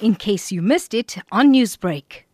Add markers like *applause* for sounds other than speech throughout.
in case you missed it on Newsbreak.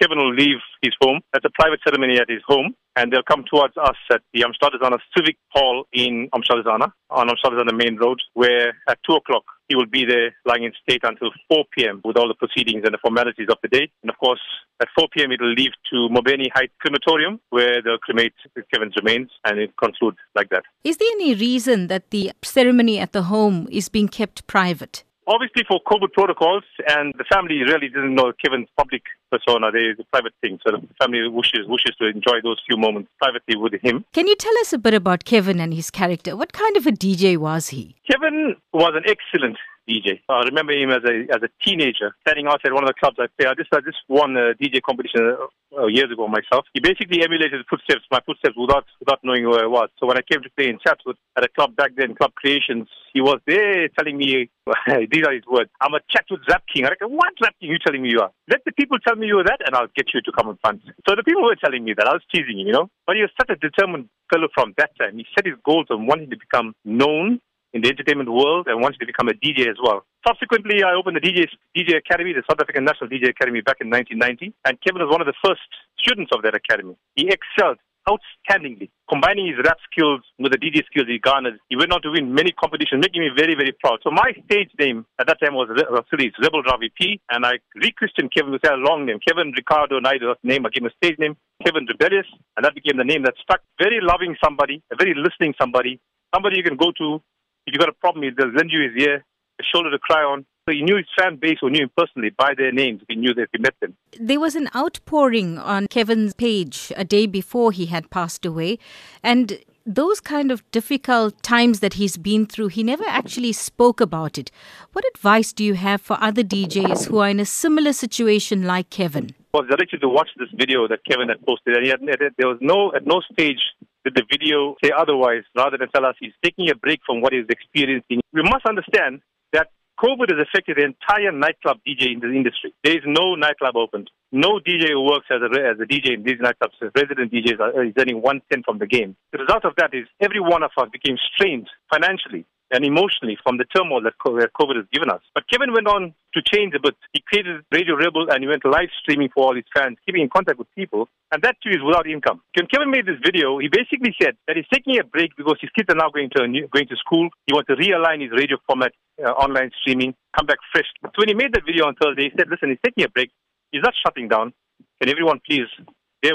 Kevin will leave his home. That's a private ceremony at his home. And they'll come towards us at the Amsterdam Civic Hall in Amsterdam, on Amsterdam Main Road, where at 2 o'clock he will be there lying in state until 4 p.m. with all the proceedings and the formalities of the day. And of course, at 4 p.m. it will leave to Mobeni Heights Crematorium, where they'll cremate Kevin's remains, and it concludes like that. Is there any reason that the ceremony at the home is being kept private? Obviously, for COVID protocols, and the family really didn't know Kevin's public persona. They, a private thing, so the family wishes wishes to enjoy those few moments privately with him. Can you tell us a bit about Kevin and his character? What kind of a DJ was he? Kevin was an excellent DJ. I remember him as a as a teenager standing outside one of the clubs I play. I just I just won a DJ competition uh, years ago myself. He basically emulated footsteps, my footsteps, without without knowing who I was. So when I came to play in Chatsworth at a club back then, Club Creations, he was there telling me *laughs* these are his words. I'm a Chatsworth rap king. I reckon, what rap king you telling me you are? Let the people tell me you are that, and I'll get you to come and front. So the people were telling me that. I was teasing him, you know. But he was such a determined fellow from that time. He set his goals on wanting to become known in the entertainment world and wanted to become a DJ as well. Subsequently, I opened the DJ, DJ Academy, the South African National DJ Academy back in 1990, and Kevin was one of the first students of that academy. He excelled outstandingly, combining his rap skills with the DJ skills he garnered. He went on to win many competitions, making me very, very proud. So my stage name at that time was Phillies Rebel Ravi P, and I rechristened Kevin with a long name. Kevin Ricardo Naidoo, name. I gave him a stage name, Kevin Rebellious, and that became the name that stuck. Very loving somebody, a very listening somebody, somebody you can go to if you got a problem, they'll lend you his ear, a shoulder to cry on. So he knew his fan base or knew him personally by their names. He knew that he met them. There was an outpouring on Kevin's page a day before he had passed away. And those kind of difficult times that he's been through, he never actually spoke about it. What advice do you have for other DJs who are in a similar situation like Kevin? I was directed to watch this video that Kevin had posted, and he had, there was no at no stage did the video say otherwise rather than tell us he's taking a break from what he's experiencing. We must understand that COVID has affected the entire nightclub DJ in the industry. There is no nightclub opened. No DJ who works as a, as a DJ in these nightclubs, resident DJs, are, is earning one cent from the game. The result of that is every one of us became strained financially and emotionally from the turmoil that COVID has given us. But Kevin went on to change a bit. He created Radio Rebel and he went live streaming for all his fans, keeping in contact with people, and that too is without income. When Kevin made this video, he basically said that he's taking a break because his kids are now going to new, going to school. He wants to realign his radio format, uh, online streaming, come back fresh. So when he made that video on Thursday, he said, "Listen, he's taking a break. He's not shutting down. Can everyone please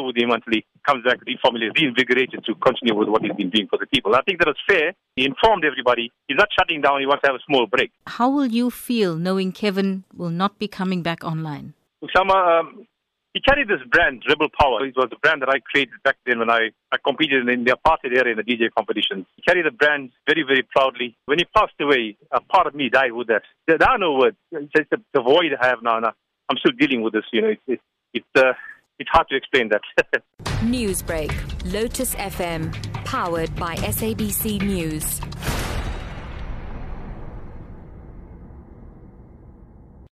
with him until he comes back reformulated, reinvigorated to continue with what he's been doing for the people. I think that was fair. He informed everybody. He's not shutting down. He wants to have a small break. How will you feel knowing Kevin will not be coming back online? Usama, um, he carried this brand, Rebel Power. It was a brand that I created back then when I, I competed in the apartheid era in the DJ competitions. He carried the brand very, very proudly. When he passed away, a part of me died with that. There are no words. It's just the, void I have now. now. I'm still dealing with this. You know, it's, it's, it's uh, it's hard to explain that. *laughs* Newsbreak, Lotus FM, powered by SABC News.